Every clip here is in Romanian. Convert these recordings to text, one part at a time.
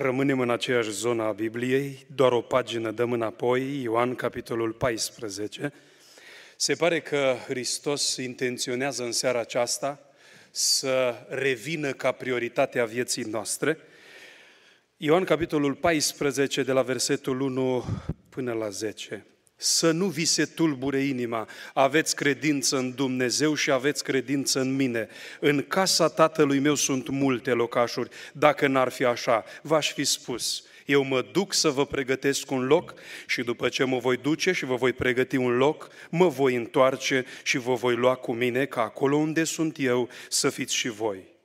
Rămânem în aceeași zonă a Bibliei, doar o pagină dăm înapoi, Ioan, capitolul 14. Se pare că Hristos intenționează în seara aceasta să revină ca prioritatea vieții noastre. Ioan, capitolul 14, de la versetul 1 până la 10 să nu vi se tulbure inima. Aveți credință în Dumnezeu și aveți credință în mine. În casa tatălui meu sunt multe locașuri. Dacă n-ar fi așa, v-aș fi spus. Eu mă duc să vă pregătesc un loc și după ce mă voi duce și vă voi pregăti un loc, mă voi întoarce și vă voi lua cu mine ca acolo unde sunt eu să fiți și voi.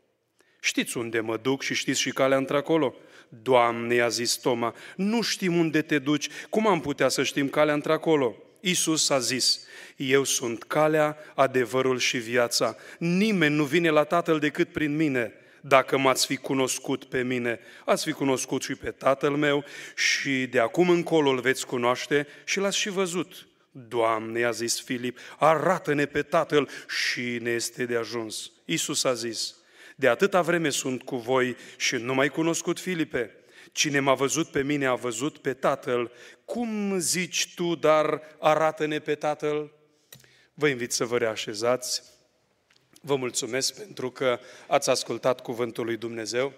Știți unde mă duc și știți și calea într-acolo? Doamne, i-a zis Toma, nu știm unde te duci, cum am putea să știm calea într-acolo? Iisus a zis, eu sunt calea, adevărul și viața. Nimeni nu vine la Tatăl decât prin mine. Dacă m-ați fi cunoscut pe mine, ați fi cunoscut și pe Tatăl meu și de acum încolo îl veți cunoaște și l-ați și văzut. Doamne, a zis Filip, arată-ne pe Tatăl și ne este de ajuns. Iisus a zis, de atâta vreme sunt cu voi și nu mai cunoscut Filipe. Cine m-a văzut pe mine a văzut pe Tatăl. Cum zici tu, dar arată-ne pe Tatăl? Vă invit să vă reașezați. Vă mulțumesc pentru că ați ascultat cuvântul lui Dumnezeu.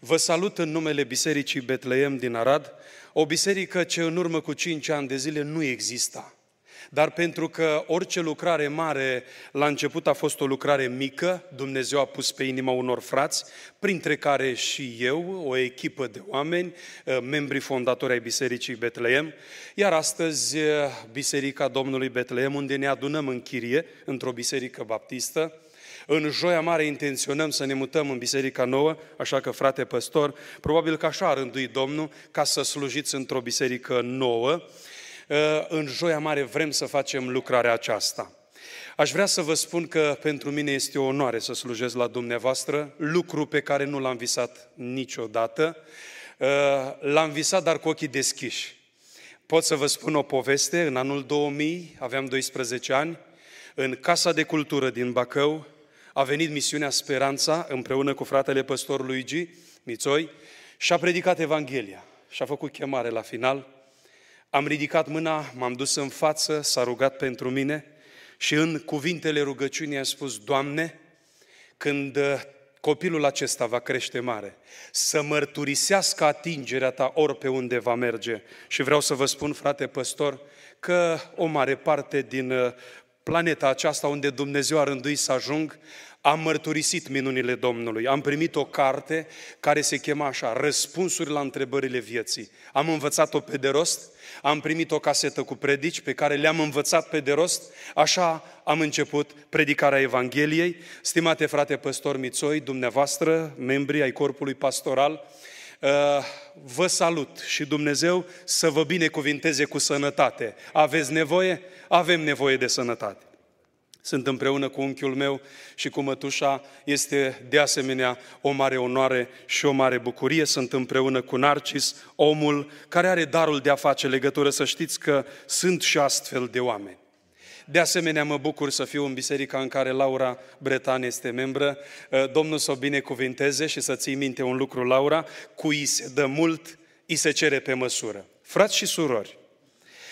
Vă salut în numele Bisericii Betleem din Arad, o biserică ce în urmă cu cinci ani de zile nu exista dar pentru că orice lucrare mare la început a fost o lucrare mică, Dumnezeu a pus pe inima unor frați, printre care și eu, o echipă de oameni, eh, membrii fondatori ai Bisericii Betleem, iar astăzi eh, Biserica Domnului Betleem, unde ne adunăm în chirie, într-o biserică baptistă, în Joia Mare intenționăm să ne mutăm în Biserica Nouă, așa că, frate păstor, probabil că așa a rânduit Domnul ca să slujiți într-o biserică nouă. Ă, în Joia Mare vrem să facem lucrarea aceasta. Aș vrea să vă spun că pentru mine este o onoare să slujesc la dumneavoastră, lucru pe care nu l-am visat niciodată. Ă, l-am visat, dar cu ochii deschiși. Pot să vă spun o poveste. În anul 2000, aveam 12 ani, în Casa de Cultură din Bacău, a venit misiunea Speranța împreună cu fratele păstor Luigi Mițoi și a predicat Evanghelia și a făcut chemare la final. Am ridicat mâna, m-am dus în față, s-a rugat pentru mine și în cuvintele rugăciunii a spus, Doamne, când uh, copilul acesta va crește mare, să mărturisească atingerea ta ori pe unde va merge. Și vreau să vă spun, frate păstor, că o mare parte din uh, planeta aceasta unde Dumnezeu a rânduit să ajung, am mărturisit minunile Domnului. Am primit o carte care se chema așa, Răspunsuri la întrebările vieții. Am învățat-o pe de rost, am primit o casetă cu predici pe care le-am învățat pe de rost, așa am început predicarea Evangheliei. Stimate frate păstor Mițoi, dumneavoastră, membrii ai corpului pastoral, uh, vă salut și Dumnezeu să vă binecuvinteze cu sănătate. Aveți nevoie? Avem nevoie de sănătate. Sunt împreună cu unchiul meu și cu mătușa. Este de asemenea o mare onoare și o mare bucurie. Sunt împreună cu Narcis, omul care are darul de a face legătură. Să știți că sunt și astfel de oameni. De asemenea, mă bucur să fiu în biserica în care Laura Bretan este membră. Domnul să o binecuvinteze și să ții minte un lucru, Laura, cui se dă mult, îi se cere pe măsură. Frați și surori,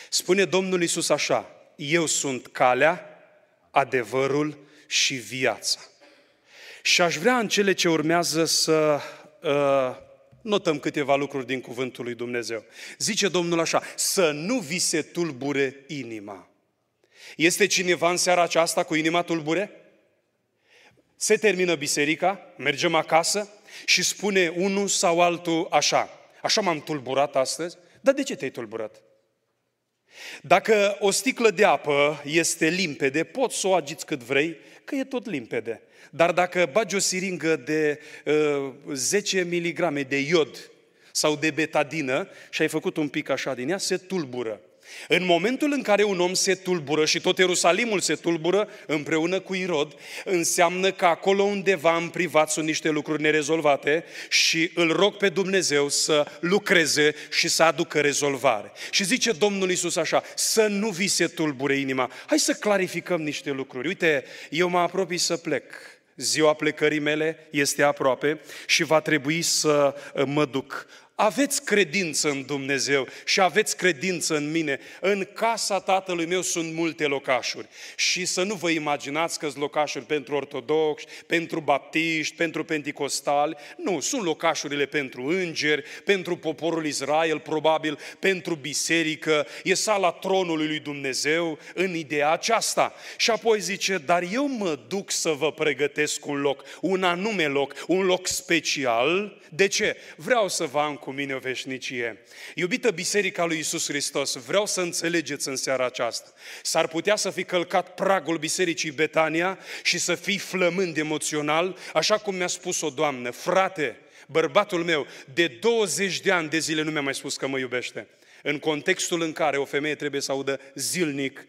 spune Domnul Isus așa, eu sunt calea, adevărul și viața. Și aș vrea în cele ce urmează să uh, notăm câteva lucruri din Cuvântul lui Dumnezeu. Zice Domnul așa, să nu vi se tulbure inima. Este cineva în seara aceasta cu inima tulbure? Se termină biserica, mergem acasă și spune unul sau altul așa, așa m-am tulburat astăzi, dar de ce te-ai tulburat? Dacă o sticlă de apă este limpede, poți să o agiți cât vrei, că e tot limpede. Dar dacă bagi o siringă de uh, 10 mg de iod sau de betadină și ai făcut un pic așa din ea, se tulbură. În momentul în care un om se tulbură și tot Ierusalimul se tulbură împreună cu Irod, înseamnă că acolo undeva în privat sunt niște lucruri nerezolvate și îl rog pe Dumnezeu să lucreze și să aducă rezolvare. Și zice Domnul Isus așa, să nu vi se tulbure inima. Hai să clarificăm niște lucruri. Uite, eu mă apropii să plec. Ziua plecării mele este aproape și va trebui să mă duc aveți credință în Dumnezeu și aveți credință în mine. În casa tatălui meu sunt multe locașuri. Și să nu vă imaginați că sunt locașuri pentru ortodoxi, pentru baptiști, pentru penticostali. Nu, sunt locașurile pentru îngeri, pentru poporul Israel, probabil pentru biserică. E sala tronului lui Dumnezeu în ideea aceasta. Și apoi zice, dar eu mă duc să vă pregătesc un loc, un anume loc, un loc special. De ce? Vreau să vă am cu mine o veșnicie. Iubită Biserica lui Isus Hristos, vreau să înțelegeți în seara aceasta. S-ar putea să fi călcat pragul Bisericii Betania și să fii flămând emoțional, așa cum mi-a spus o doamnă, frate, bărbatul meu, de 20 de ani de zile nu mi-a mai spus că mă iubește. În contextul în care o femeie trebuie să audă zilnic uh,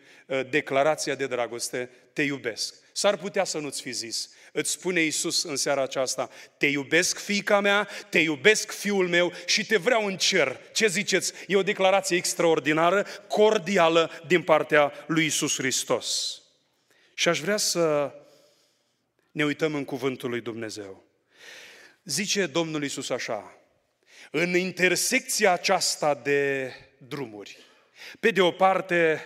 declarația de dragoste, te iubesc. S-ar putea să nu-ți fi zis. Îți spune Iisus în seara aceasta, te iubesc fiica mea, te iubesc fiul meu și te vreau în cer. Ce ziceți? E o declarație extraordinară, cordială din partea lui Iisus Hristos. Și aș vrea să ne uităm în cuvântul lui Dumnezeu. Zice Domnul Iisus așa, în intersecția aceasta de drumuri, pe de o parte,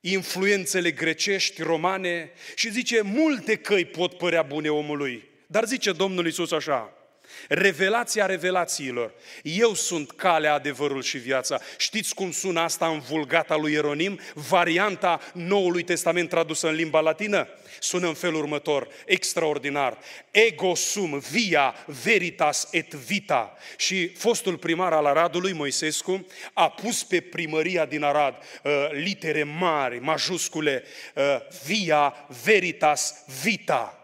influențele grecești, romane și zice, multe căi pot părea bune omului. Dar zice Domnul Iisus așa, Revelația revelațiilor. Eu sunt calea, adevărul și viața. Știți cum sună asta în vulgata lui Ieronim? Varianta Noului Testament tradusă în limba latină? Sună în felul următor, extraordinar. Ego sum via veritas et vita. Și fostul primar al Aradului, Moisescu, a pus pe primăria din Arad uh, litere mari, majuscule, uh, via veritas vita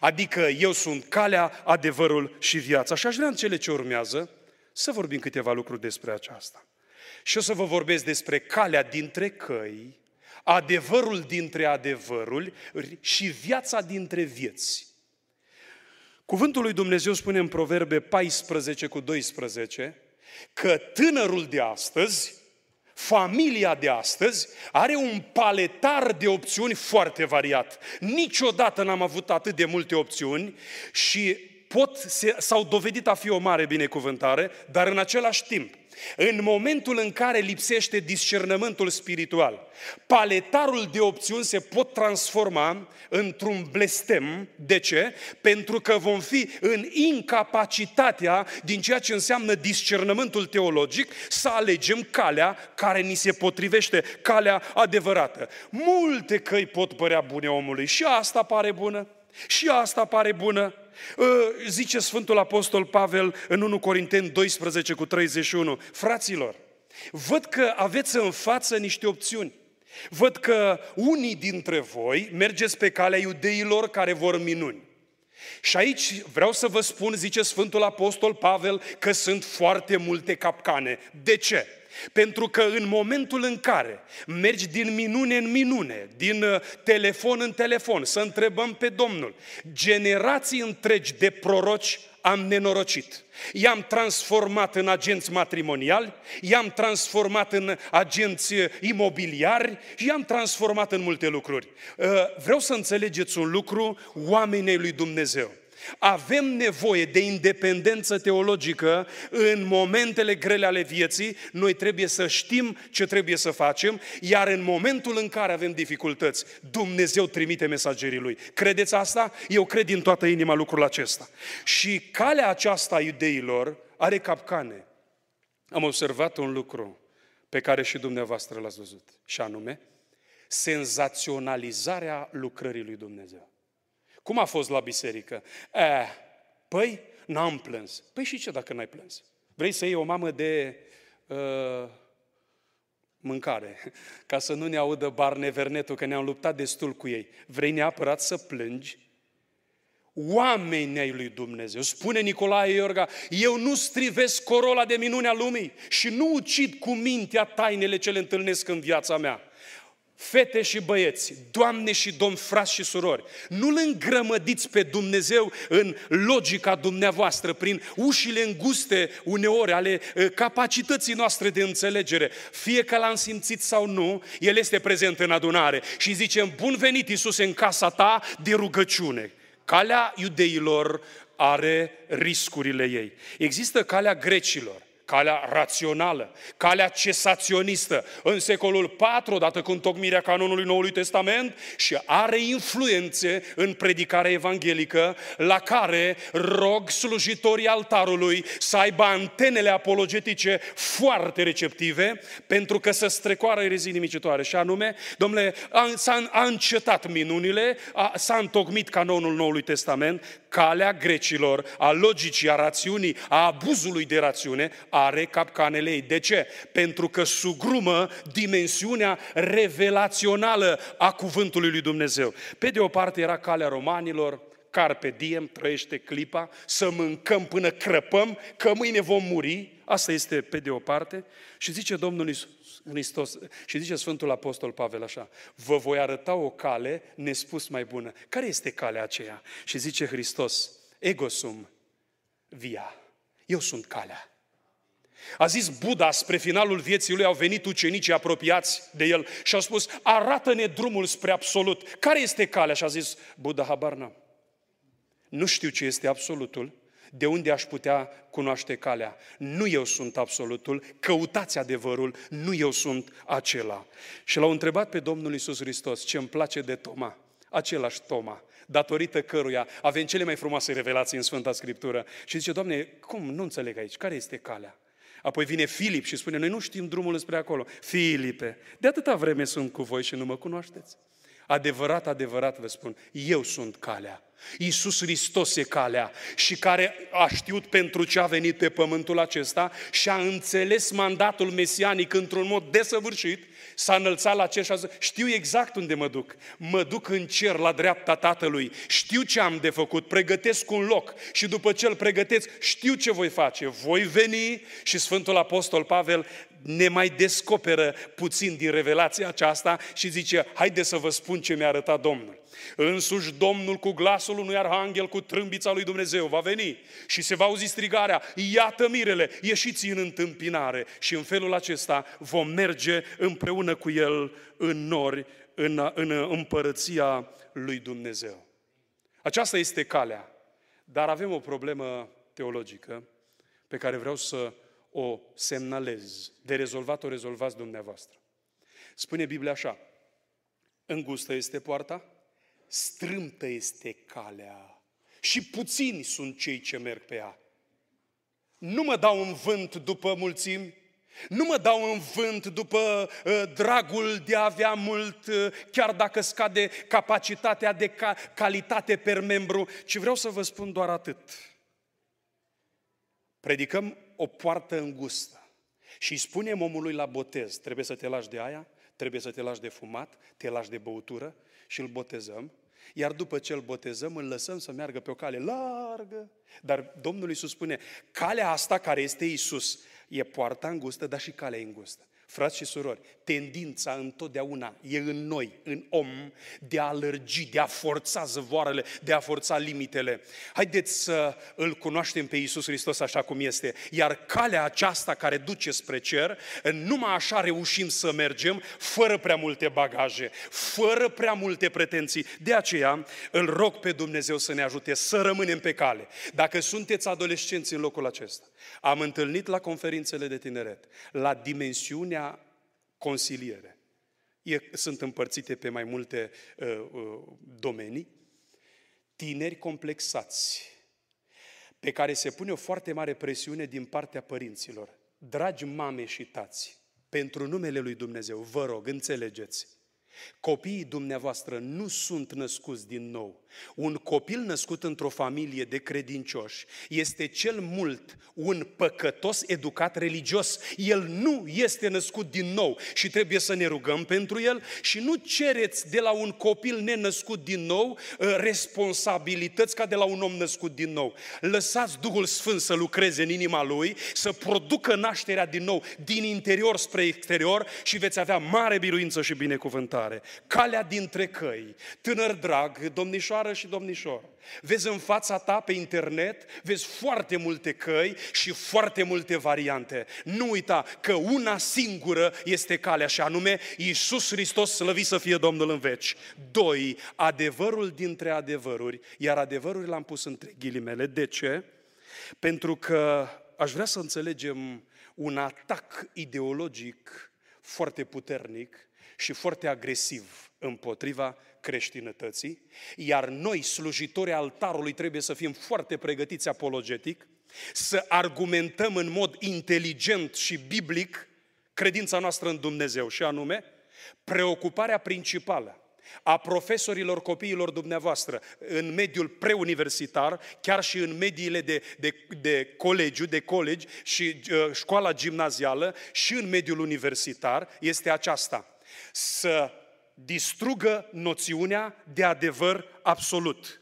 Adică eu sunt calea, adevărul și viața. Și aș vrea în cele ce urmează să vorbim câteva lucruri despre aceasta. Și o să vă vorbesc despre calea dintre căi, adevărul dintre adevărul și viața dintre vieți. Cuvântul lui Dumnezeu spune în Proverbe 14 cu 12 că tânărul de astăzi Familia de astăzi are un paletar de opțiuni foarte variat. Niciodată n-am avut atât de multe opțiuni și pot, s-au dovedit a fi o mare binecuvântare, dar în același timp în momentul în care lipsește discernământul spiritual, paletarul de opțiuni se pot transforma într-un blestem. De ce? Pentru că vom fi în incapacitatea din ceea ce înseamnă discernământul teologic să alegem calea care ni se potrivește, calea adevărată. Multe căi pot părea bune omului și asta pare bună, și asta pare bună, Ă, zice Sfântul Apostol Pavel în 1 Corinteni 12 cu 31, fraților, văd că aveți în față niște opțiuni. Văd că unii dintre voi mergeți pe calea iudeilor care vor minuni. Și aici vreau să vă spun, zice Sfântul Apostol Pavel, că sunt foarte multe capcane. De ce? Pentru că în momentul în care mergi din minune în minune, din uh, telefon în telefon, să întrebăm pe Domnul, generații întregi de proroci am nenorocit. I-am transformat în agenți matrimoniali, i-am transformat în agenți imobiliari și i-am transformat în multe lucruri. Uh, vreau să înțelegeți un lucru, oamenii lui Dumnezeu. Avem nevoie de independență teologică în momentele grele ale vieții. Noi trebuie să știm ce trebuie să facem, iar în momentul în care avem dificultăți, Dumnezeu trimite mesagerii Lui. Credeți asta? Eu cred din toată inima lucrul acesta. Și calea aceasta a iudeilor are capcane. Am observat un lucru pe care și dumneavoastră l-ați văzut, și anume, senzaționalizarea lucrării lui Dumnezeu. Cum a fost la biserică? Eh, păi, n-am plâns. Păi și ce dacă n-ai plâns? Vrei să iei o mamă de uh, mâncare, ca să nu ne audă Barne Vernetul, că ne-am luptat destul cu ei. Vrei neapărat să plângi? Oamenii ai lui Dumnezeu. Spune Nicolae Iorga, eu nu strivesc corola de minunea lumii și nu ucid cu mintea tainele ce le întâlnesc în viața mea fete și băieți, doamne și domn, frați și surori, nu-L îngrămădiți pe Dumnezeu în logica dumneavoastră, prin ușile înguste uneori ale capacității noastre de înțelegere. Fie că l-am simțit sau nu, El este prezent în adunare și zicem, bun venit Iisus în casa ta de rugăciune. Calea iudeilor are riscurile ei. Există calea grecilor calea rațională, calea cesaționistă în secolul IV, odată cu întocmirea canonului Noului Testament și are influențe în predicarea evanghelică la care rog slujitorii altarului să aibă antenele apologetice foarte receptive pentru că să strecoară erezii nimicitoare. Și anume, domnule, a, s-a, a încetat minunile, a, s-a întocmit canonul Noului Testament, calea grecilor, a logicii, a rațiunii, a abuzului de rațiune, are capcanele ei. De ce? Pentru că sugrumă dimensiunea revelațională a cuvântului lui Dumnezeu. Pe de o parte era calea romanilor, carpe diem, trăiește clipa, să mâncăm până crăpăm, că mâine vom muri. Asta este pe de o parte. Și zice Domnul Hristos, și zice Sfântul Apostol Pavel așa, vă voi arăta o cale nespus mai bună. Care este calea aceea? Și zice Hristos, ego sum via. Eu sunt calea. A zis Buddha spre finalul vieții lui, au venit ucenicii apropiați de el și au spus, arată-ne drumul spre absolut. Care este calea? Și a zis Buddha, habar n-am. Nu știu ce este absolutul, de unde aș putea cunoaște calea? Nu eu sunt absolutul, căutați adevărul, nu eu sunt acela. Și l-au întrebat pe Domnul Isus Hristos ce îmi place de Toma, același Toma, datorită căruia avem cele mai frumoase revelații în Sfânta Scriptură. Și zice, Doamne, cum? Nu înțeleg aici, care este calea? Apoi vine Filip și spune, noi nu știm drumul spre acolo. Filipe, de atâta vreme sunt cu voi și nu mă cunoașteți. Adevărat, adevărat vă spun, eu sunt calea. Iisus Hristos e calea și care a știut pentru ce a venit pe pământul acesta și a înțeles mandatul mesianic într-un mod desăvârșit s-a înălțat la cer și a zis, știu exact unde mă duc. Mă duc în cer la dreapta Tatălui. Știu ce am de făcut, pregătesc un loc și după ce îl pregătesc, știu ce voi face. Voi veni și Sfântul Apostol Pavel ne mai descoperă puțin din revelația aceasta și zice, haide să vă spun ce mi-a arătat Domnul. Însuși Domnul cu glasul unui arhanghel, cu trâmbița lui Dumnezeu va veni și se va auzi strigarea, iată mirele, ieșiți în întâmpinare și în felul acesta vom merge împreună cu El în nori, în, în împărăția lui Dumnezeu. Aceasta este calea, dar avem o problemă teologică pe care vreau să o semnalez. De rezolvat o rezolvați dumneavoastră. Spune Biblia așa, îngustă este poarta, strâmtă este calea și puțini sunt cei ce merg pe ea. Nu mă dau în vânt după mulțimi, nu mă dau în vânt după uh, dragul de a avea mult, uh, chiar dacă scade capacitatea de ca- calitate per membru, ci vreau să vă spun doar atât. Predicăm o poartă îngustă și îi spunem omului la botez, trebuie să te lași de aia, trebuie să te lași de fumat, te lași de băutură și îl botezăm. Iar după ce îl botezăm, îl lăsăm să meargă pe o cale largă. Dar Domnul Iisus spune, calea asta care este Iisus e poarta îngustă, dar și calea îngustă. Frați și surori, tendința întotdeauna e în noi, în om, de a alergi, de a forța zăvoarele, de a forța limitele. Haideți să îl cunoaștem pe Iisus Hristos așa cum este. Iar calea aceasta care duce spre cer, numai așa reușim să mergem, fără prea multe bagaje, fără prea multe pretenții. De aceea îl rog pe Dumnezeu să ne ajute să rămânem pe cale. Dacă sunteți adolescenți în locul acesta, am întâlnit la conferințele de tineret, la dimensiunea consiliere. E, sunt împărțite pe mai multe uh, uh, domenii. Tineri complexați, pe care se pune o foarte mare presiune din partea părinților. Dragi mame și tați, pentru numele lui Dumnezeu, vă rog, înțelegeți, Copiii dumneavoastră nu sunt născuți din nou. Un copil născut într-o familie de credincioși este cel mult un păcătos educat religios. El nu este născut din nou și trebuie să ne rugăm pentru el și nu cereți de la un copil nenăscut din nou uh, responsabilități ca de la un om născut din nou. Lăsați Duhul Sfânt să lucreze în inima lui, să producă nașterea din nou din interior spre exterior și veți avea mare biruință și binecuvântare. Calea dintre căi, tânăr drag, domnișoară domnișoară și domnișor. Vezi în fața ta pe internet, vezi foarte multe căi și foarte multe variante. Nu uita că una singură este calea și anume Iisus Hristos slăvit să fie Domnul în veci. Doi, adevărul dintre adevăruri, iar adevărul l-am pus între ghilimele. De ce? Pentru că aș vrea să înțelegem un atac ideologic foarte puternic și foarte agresiv împotriva creștinătății, iar noi, slujitorii altarului, trebuie să fim foarte pregătiți apologetic, să argumentăm în mod inteligent și biblic credința noastră în Dumnezeu, și anume, preocuparea principală a profesorilor copiilor dumneavoastră în mediul preuniversitar, chiar și în mediile de, de, de colegiu, de colegi și uh, școala gimnazială și în mediul universitar, este aceasta. Să distrugă noțiunea de adevăr absolut,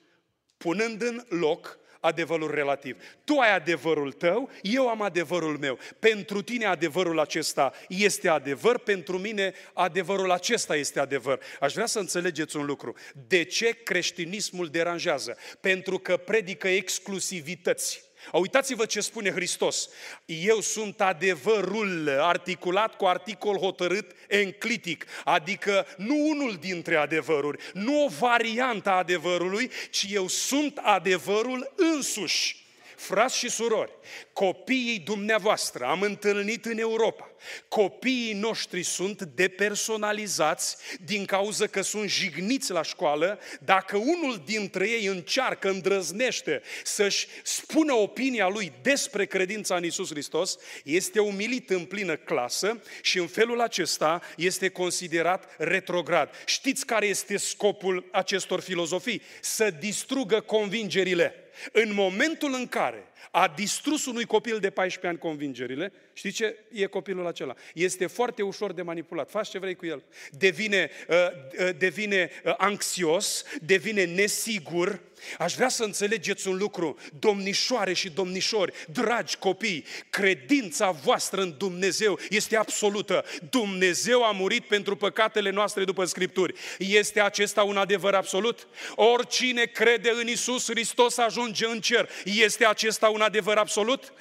punând în loc adevărul relativ. Tu ai adevărul tău, eu am adevărul meu. Pentru tine adevărul acesta este adevăr, pentru mine adevărul acesta este adevăr. Aș vrea să înțelegeți un lucru. De ce creștinismul deranjează? Pentru că predică exclusivități. Uitați-vă ce spune Hristos. Eu sunt adevărul articulat cu articol hotărât enclitic, adică nu unul dintre adevăruri, nu o variantă a adevărului, ci eu sunt adevărul însuși. Frați și surori, copiii dumneavoastră am întâlnit în Europa. Copiii noștri sunt depersonalizați din cauza că sunt jigniți la școală. Dacă unul dintre ei încearcă, îndrăznește să-și spună opinia lui despre credința în Isus Hristos, este umilit în plină clasă și în felul acesta este considerat retrograd. Știți care este scopul acestor filozofii? Să distrugă convingerile. În momentul în care a distrus unui copil de 14 ani convingerile, știi ce e copilul acela? Este foarte ușor de manipulat. Faci ce vrei cu el. Devine, uh, uh, devine uh, anxios, devine nesigur. Aș vrea să înțelegeți un lucru, domnișoare și domnișori, dragi copii, credința voastră în Dumnezeu este absolută. Dumnezeu a murit pentru păcatele noastre după Scripturi. Este acesta un adevăr absolut? Oricine crede în Isus Hristos ajunge în cer. Este acesta un adevăr absolut?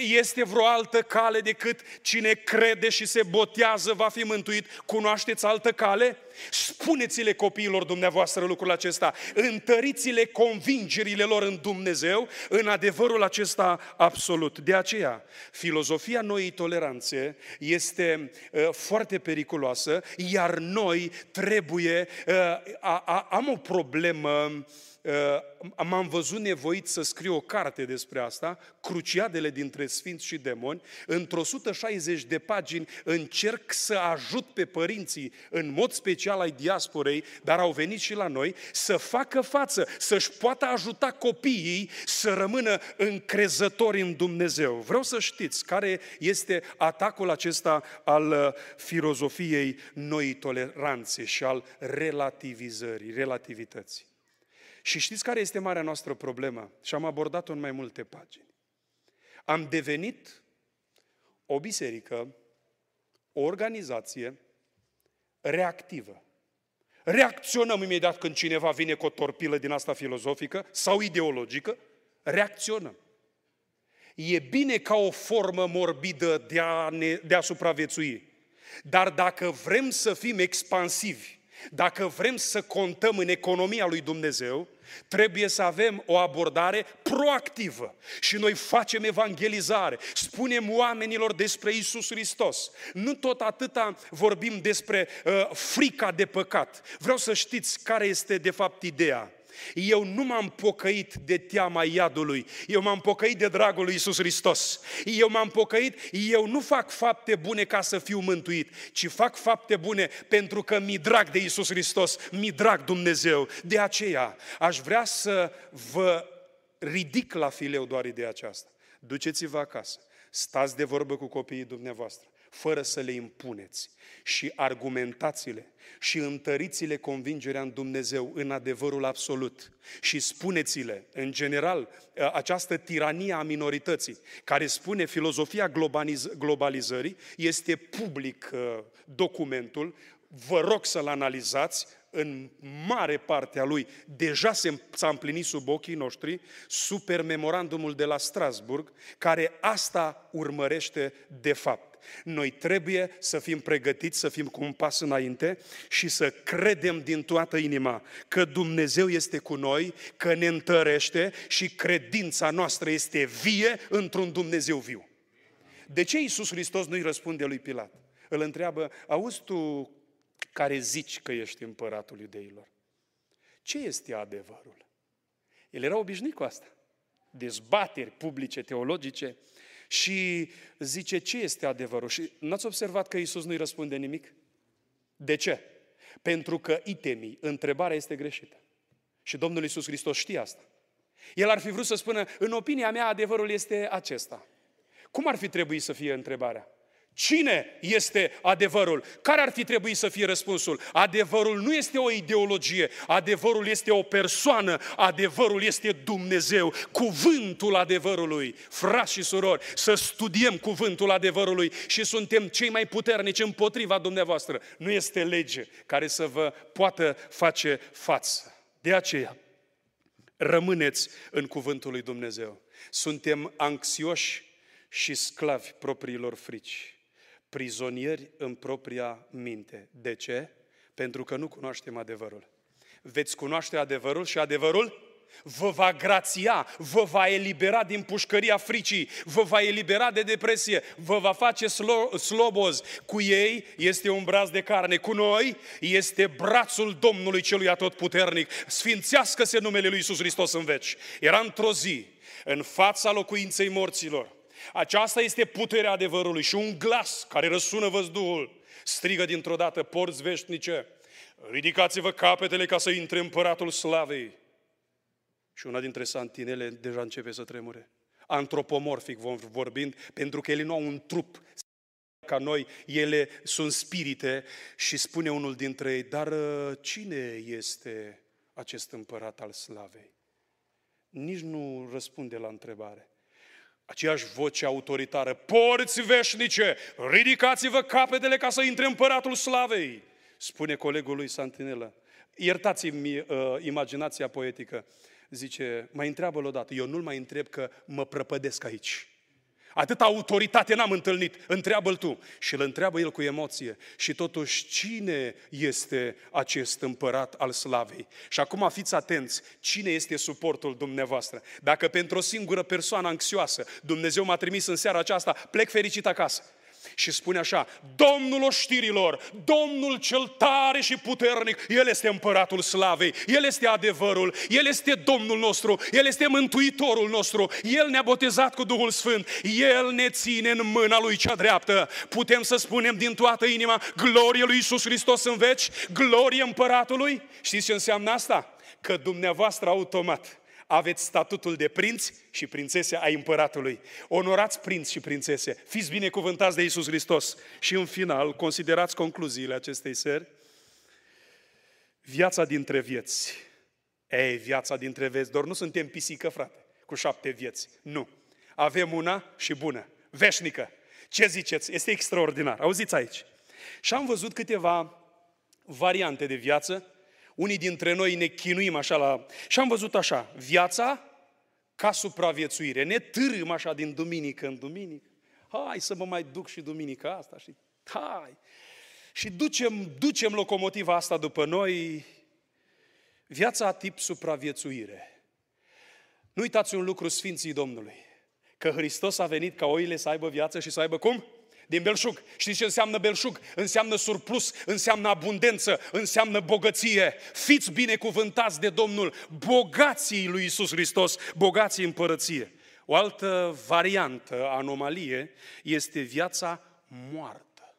Este vreo altă cale decât cine crede și se botează va fi mântuit? Cunoașteți altă cale? Spuneți-le copiilor dumneavoastră lucrul acesta, întăriți-le convingerile lor în Dumnezeu, în adevărul acesta absolut. De aceea, filozofia noii toleranțe este uh, foarte periculoasă, iar noi trebuie, uh, a, a, am o problemă uh, Uh, m-am văzut nevoit să scriu o carte despre asta, Cruciadele dintre Sfinți și Demoni. Într-o 160 de pagini încerc să ajut pe părinții, în mod special ai diasporei, dar au venit și la noi, să facă față, să-și poată ajuta copiii să rămână încrezători în Dumnezeu. Vreau să știți care este atacul acesta al uh, filozofiei noi toleranțe și al relativizării, relativității. Și știți care este marea noastră problemă? Și am abordat-o în mai multe pagini. Am devenit o biserică, o organizație reactivă. Reacționăm imediat când cineva vine cu o torpilă din asta filozofică sau ideologică, reacționăm. E bine ca o formă morbidă de a, ne, de a supraviețui. Dar dacă vrem să fim expansivi, dacă vrem să contăm în economia lui Dumnezeu, trebuie să avem o abordare proactivă. Și noi facem evangelizare, spunem oamenilor despre Isus Hristos. Nu tot atâta vorbim despre uh, frica de păcat. Vreau să știți care este de fapt ideea. Eu nu m-am pocăit de teama iadului, eu m-am pocăit de dragul lui Isus Hristos. Eu m-am pocăit, eu nu fac fapte bune ca să fiu mântuit, ci fac fapte bune pentru că mi drag de Isus Hristos, mi drag Dumnezeu. De aceea aș vrea să vă ridic la fileu doar ideea aceasta. Duceți-vă acasă, stați de vorbă cu copiii dumneavoastră fără să le impuneți. Și argumentați-le și întăriți-le convingerea în Dumnezeu, în adevărul absolut. Și spuneți-le, în general, această tiranie a minorității, care spune filozofia globaliz- globalizării, este public uh, documentul, vă rog să-l analizați, în mare parte a lui, deja s-a împlinit sub ochii noștri, super memorandumul de la Strasburg, care asta urmărește de fapt. Noi trebuie să fim pregătiți, să fim cu un pas înainte și să credem din toată inima că Dumnezeu este cu noi, că ne întărește și credința noastră este vie într-un Dumnezeu viu. De ce Iisus Hristos nu-i răspunde lui Pilat? Îl întreabă, auzi tu care zici că ești împăratul iudeilor? Ce este adevărul? El era obișnuit cu asta. Dezbateri publice, teologice, și zice ce este adevărul. Și n-ați observat că Isus nu-i răspunde nimic? De ce? Pentru că itemii, întrebarea este greșită. Și Domnul Isus Hristos știe asta. El ar fi vrut să spună, în opinia mea, adevărul este acesta. Cum ar fi trebuit să fie întrebarea? Cine este adevărul? Care ar fi trebuit să fie răspunsul? Adevărul nu este o ideologie, adevărul este o persoană, adevărul este Dumnezeu, cuvântul adevărului. Frați și surori, să studiem cuvântul adevărului și suntem cei mai puternici împotriva dumneavoastră. Nu este lege care să vă poată face față. De aceea, rămâneți în cuvântul lui Dumnezeu. Suntem anxioși și sclavi propriilor frici prizonieri în propria minte. De ce? Pentru că nu cunoaștem adevărul. Veți cunoaște adevărul și adevărul vă va grația, vă va elibera din pușcăria fricii, vă va elibera de depresie, vă va face slo- sloboz. Cu ei este un braț de carne, cu noi este brațul Domnului celui atotputernic. Sfințească-se numele Lui Iisus Hristos în veci. Era într-o zi, în fața locuinței morților, aceasta este puterea adevărului și un glas care răsună văzduhul strigă dintr-o dată, porți veșnice, ridicați-vă capetele ca să intre împăratul slavei. Și una dintre santinele deja începe să tremure. Antropomorfic vom vorbind, pentru că ele nu au un trup ca noi, ele sunt spirite și spune unul dintre ei, dar uh, cine este acest împărat al slavei? Nici nu răspunde la întrebare. Aceeași voce autoritară, porți veșnice, ridicați-vă capetele ca să intre împăratul slavei, spune colegul lui Santinelă. Iertați-mi uh, imaginația poetică. Zice, mai întreabă-l odată, eu nu-l mai întreb că mă prăpădesc aici. Atâta autoritate n-am întâlnit, întreabă-l tu. Și îl întreabă el cu emoție. Și totuși, cine este acest împărat al slavei? Și acum fiți atenți, cine este suportul dumneavoastră? Dacă pentru o singură persoană anxioasă Dumnezeu m-a trimis în seara aceasta, plec fericit acasă și spune așa, Domnul oștirilor, Domnul cel tare și puternic, El este împăratul slavei, El este adevărul, El este Domnul nostru, El este Mântuitorul nostru, El ne-a botezat cu Duhul Sfânt, El ne ține în mâna Lui cea dreaptă. Putem să spunem din toată inima, glorie Lui Iisus Hristos în veci, glorie împăratului. Știți ce înseamnă asta? Că dumneavoastră automat aveți statutul de prinți și prințese ai împăratului. Onorați prinți și prințese, fiți binecuvântați de Isus Hristos. Și în final, considerați concluziile acestei seri. Viața dintre vieți. Ei, viața dintre vieți, doar nu suntem pisică, frate, cu șapte vieți. Nu. Avem una și bună, veșnică. Ce ziceți? Este extraordinar. Auziți aici. Și am văzut câteva variante de viață unii dintre noi ne chinuim așa la... Și am văzut așa, viața ca supraviețuire. Ne târâm așa din duminică în duminică. Hai să mă mai duc și duminica asta și hai. Și ducem, ducem locomotiva asta după noi. Viața tip supraviețuire. Nu uitați un lucru Sfinții Domnului, că Hristos a venit ca oile să aibă viață și să aibă cum? Din belșug. Știți ce înseamnă belșug? Înseamnă surplus, înseamnă abundență, înseamnă bogăție. Fiți binecuvântați de Domnul, bogații lui Isus Hristos, bogații împărăție. O altă variantă, anomalie, este viața moartă.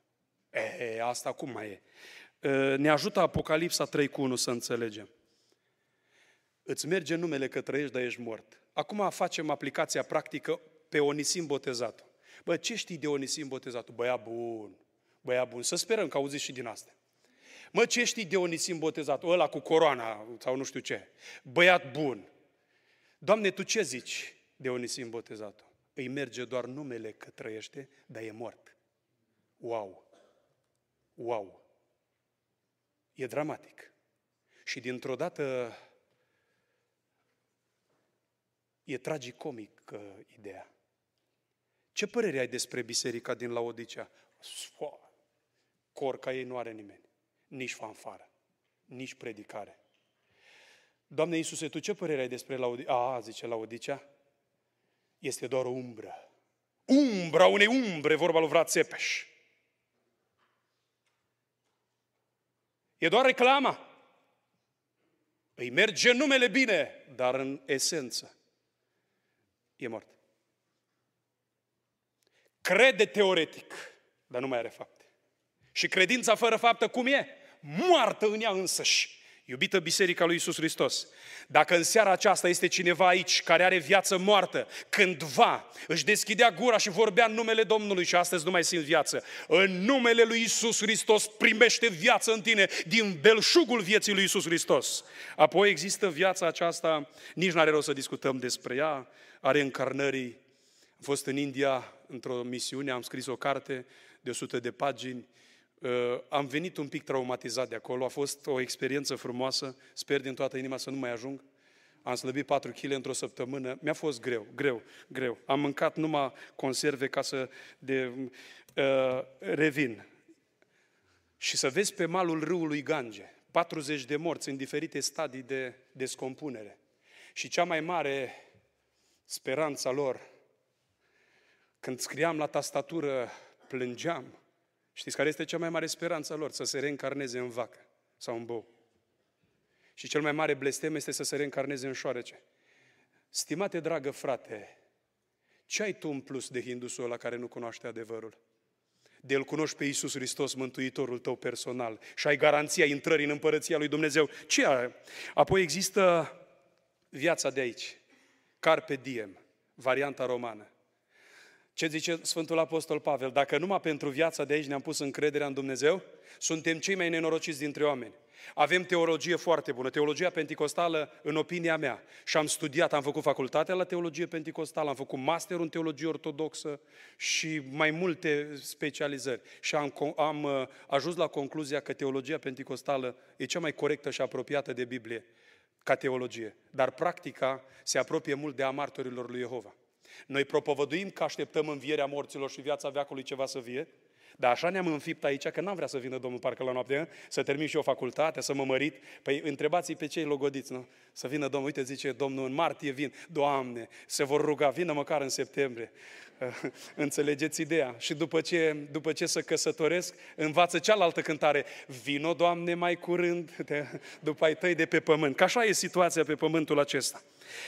E, asta cum mai e? Ne ajută Apocalipsa 3 cu 1 să înțelegem. Îți merge numele că trăiești, dar ești mort. Acum facem aplicația practică pe Onisim botezatul. Bă, ce știi de Onisim botezatul? Băia bun, băia bun. Să sperăm că auziți și din asta. Mă, ce știi de Onisim botezatul? Ăla cu coroana sau nu știu ce. Băiat bun. Doamne, Tu ce zici de Onisim botezatul? Îi merge doar numele că trăiește, dar e mort. Wow! Wow! E dramatic. Și dintr-o dată e tragicomic uh, ideea. Ce părere ai despre biserica din Laodicea? Cor ca ei nu are nimeni. Nici fanfară, nici predicare. Doamne Iisuse, Tu ce părere ai despre Laodicea? A, zice Laodicea, este doar o umbră. Umbra unei umbre, vorba lui Vrat Țepeș. E doar reclama. Îi merge numele bine, dar în esență e mort. Crede teoretic, dar nu mai are fapte. Și credința fără faptă cum e? Moartă în ea însăși. Iubită Biserica lui Isus Hristos, dacă în seara aceasta este cineva aici care are viață moartă, cândva își deschidea gura și vorbea în numele Domnului și astăzi nu mai simt viață, în numele lui Isus Hristos primește viață în tine din belșugul vieții lui Isus Hristos. Apoi există viața aceasta, nici nu are rost să discutăm despre ea, are încarnării. Am fost în India într-o misiune, am scris o carte de 100 de pagini, Uh, am venit un pic traumatizat de acolo, a fost o experiență frumoasă, sper din toată inima să nu mai ajung. Am slăbit 4 kg într-o săptămână, mi-a fost greu, greu, greu. Am mâncat numai conserve ca să de, uh, revin. Și să vezi pe malul râului Gange, 40 de morți în diferite stadii de descompunere. Și cea mai mare speranța lor, când scriam la tastatură, plângeam, Știți care este cea mai mare speranță lor? Să se reîncarneze în vacă sau în bou. Și cel mai mare blestem este să se reîncarneze în șoarece. Stimate dragă frate, ce ai tu în plus de hindusul ăla care nu cunoaște adevărul? De el cunoști pe Iisus Hristos, Mântuitorul tău personal și ai garanția intrării în împărăția lui Dumnezeu. Ce are? Apoi există viața de aici, carpe diem, varianta romană. Ce zice Sfântul Apostol Pavel? Dacă numai pentru viața de aici ne-am pus încrederea în Dumnezeu, suntem cei mai nenorociți dintre oameni. Avem teologie foarte bună, teologia penticostală, în opinia mea. Și am studiat, am făcut facultatea la teologie penticostală, am făcut master în teologie ortodoxă și mai multe specializări. Și am, am uh, ajuns la concluzia că teologia penticostală e cea mai corectă și apropiată de Biblie ca teologie. Dar practica se apropie mult de a martorilor lui Jehova. Noi propovăduim că așteptăm învierea morților și viața veacului ceva să vie, dar așa ne-am înfipt aici că n-am vrea să vină Domnul parcă la noapte, să termin și o facultate, să mă mărit. Păi întrebați pe cei logodiți, nu? Să vină Domnul, uite, zice Domnul, în martie vin, Doamne, se vor ruga, vină măcar în septembrie. Înțelegeți ideea? Și după ce, după ce să căsătoresc, învață cealaltă cântare. Vino, Doamne, mai curând, de, după ai tăi de pe pământ. Că așa e situația pe pământul acesta.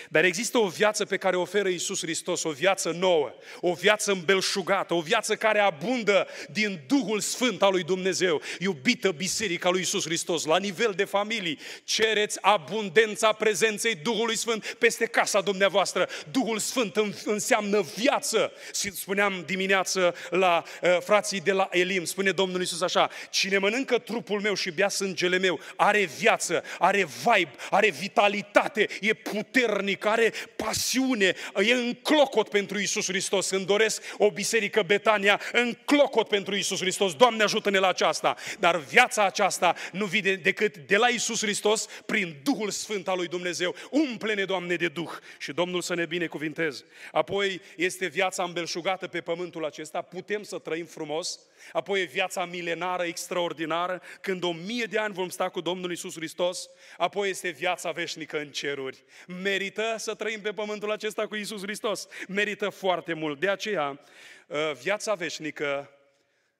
Dar există o viață pe care o oferă Iisus Hristos, o viață nouă, o viață îmbelșugată, o viață care abundă din Duhul Sfânt al lui Dumnezeu. Iubită Biserica lui Iisus Hristos, la nivel de familii, cereți abundența prezenței Duhului Sfânt peste casa dumneavoastră. Duhul Sfânt înseamnă viață. Spuneam dimineață la uh, frații de la Elim, spune Domnul Iisus așa, cine mănâncă trupul meu și bea sângele meu, are viață, are vibe, are vitalitate, e putere puternic, are pasiune, e în clocot pentru Isus Hristos. Îmi doresc o biserică Betania în clocot pentru Isus Hristos. Doamne ajută-ne la aceasta. Dar viața aceasta nu vine decât de la Isus Hristos prin Duhul Sfânt al lui Dumnezeu. Umple-ne, Doamne, de Duh și Domnul să ne binecuvinteze. Apoi este viața îmbelșugată pe pământul acesta. Putem să trăim frumos, Apoi e viața milenară extraordinară, când o mie de ani vom sta cu Domnul Isus Hristos. Apoi este viața veșnică în ceruri. Merită să trăim pe pământul acesta cu Isus Hristos. Merită foarte mult. De aceea, uh, viața veșnică,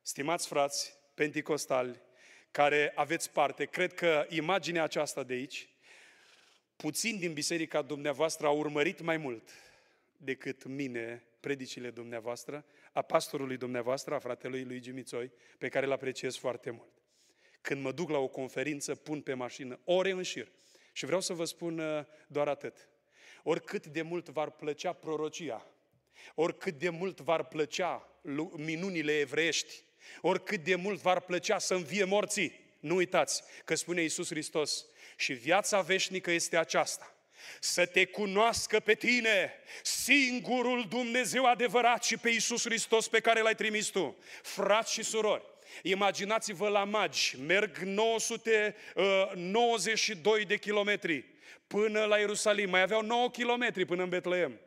stimați frați, penticostali, care aveți parte, cred că imaginea aceasta de aici, puțin din biserica dumneavoastră a urmărit mai mult decât mine predicile dumneavoastră, a pastorului dumneavoastră, a fratelui lui Gimițoi, pe care îl apreciez foarte mult. Când mă duc la o conferință, pun pe mașină ore în șir. Și vreau să vă spun uh, doar atât. Oricât de mult v-ar plăcea prorocia, oricât de mult v-ar plăcea minunile evreiești, oricât de mult v-ar plăcea să învie morții, nu uitați că spune Iisus Hristos, și viața veșnică este aceasta, să te cunoască pe tine, singurul Dumnezeu adevărat și pe Iisus Hristos pe care l-ai trimis tu. Frați și surori, Imaginați-vă la magi, merg 992 uh, de kilometri până la Ierusalim. Mai aveau 9 kilometri până în Betleem.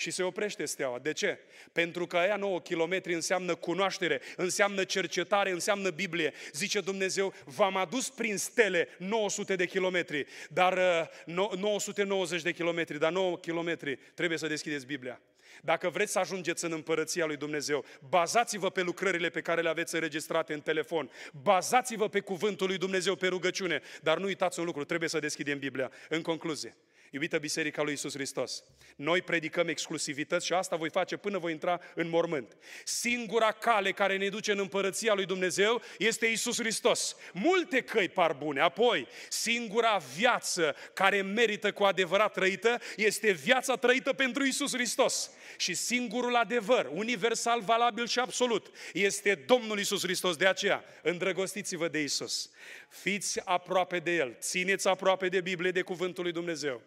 Și se oprește steaua. De ce? Pentru că aia 9 kilometri înseamnă cunoaștere, înseamnă cercetare, înseamnă Biblie. Zice Dumnezeu, v-am adus prin stele 900 de kilometri, dar 990 uh, de kilometri, dar 9 kilometri trebuie să deschideți Biblia. Dacă vreți să ajungeți în împărăția lui Dumnezeu, bazați-vă pe lucrările pe care le aveți înregistrate în telefon, bazați-vă pe cuvântul lui Dumnezeu, pe rugăciune, dar nu uitați un lucru, trebuie să deschidem Biblia. În concluzie, Iubită Biserica lui Isus Hristos, noi predicăm exclusivități și asta voi face până voi intra în mormânt. Singura cale care ne duce în împărăția lui Dumnezeu este Isus Hristos. Multe căi par bune. Apoi, singura viață care merită cu adevărat trăită este viața trăită pentru Isus Hristos. Și singurul adevăr, universal, valabil și absolut, este Domnul Isus Hristos. De aceea, îndrăgostiți-vă de Isus. Fiți aproape de El. Țineți aproape de Biblie, de Cuvântul lui Dumnezeu.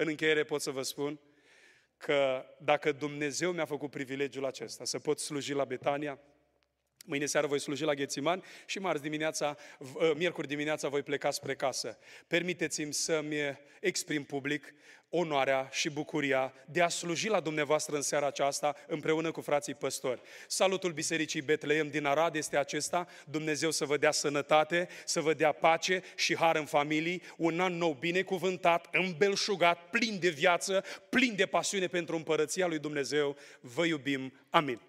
În încheiere pot să vă spun că dacă Dumnezeu mi-a făcut privilegiul acesta să pot sluji la Betania, Mâine seară voi sluji la Ghețiman și marți dimineața, ă, miercuri dimineața voi pleca spre casă. Permiteți-mi să-mi exprim public onoarea și bucuria de a sluji la dumneavoastră în seara aceasta împreună cu frații păstori. Salutul Bisericii Betleem din Arad este acesta. Dumnezeu să vă dea sănătate, să vă dea pace și har în familii, un an nou binecuvântat, îmbelșugat, plin de viață, plin de pasiune pentru împărăția lui Dumnezeu. Vă iubim. Amin.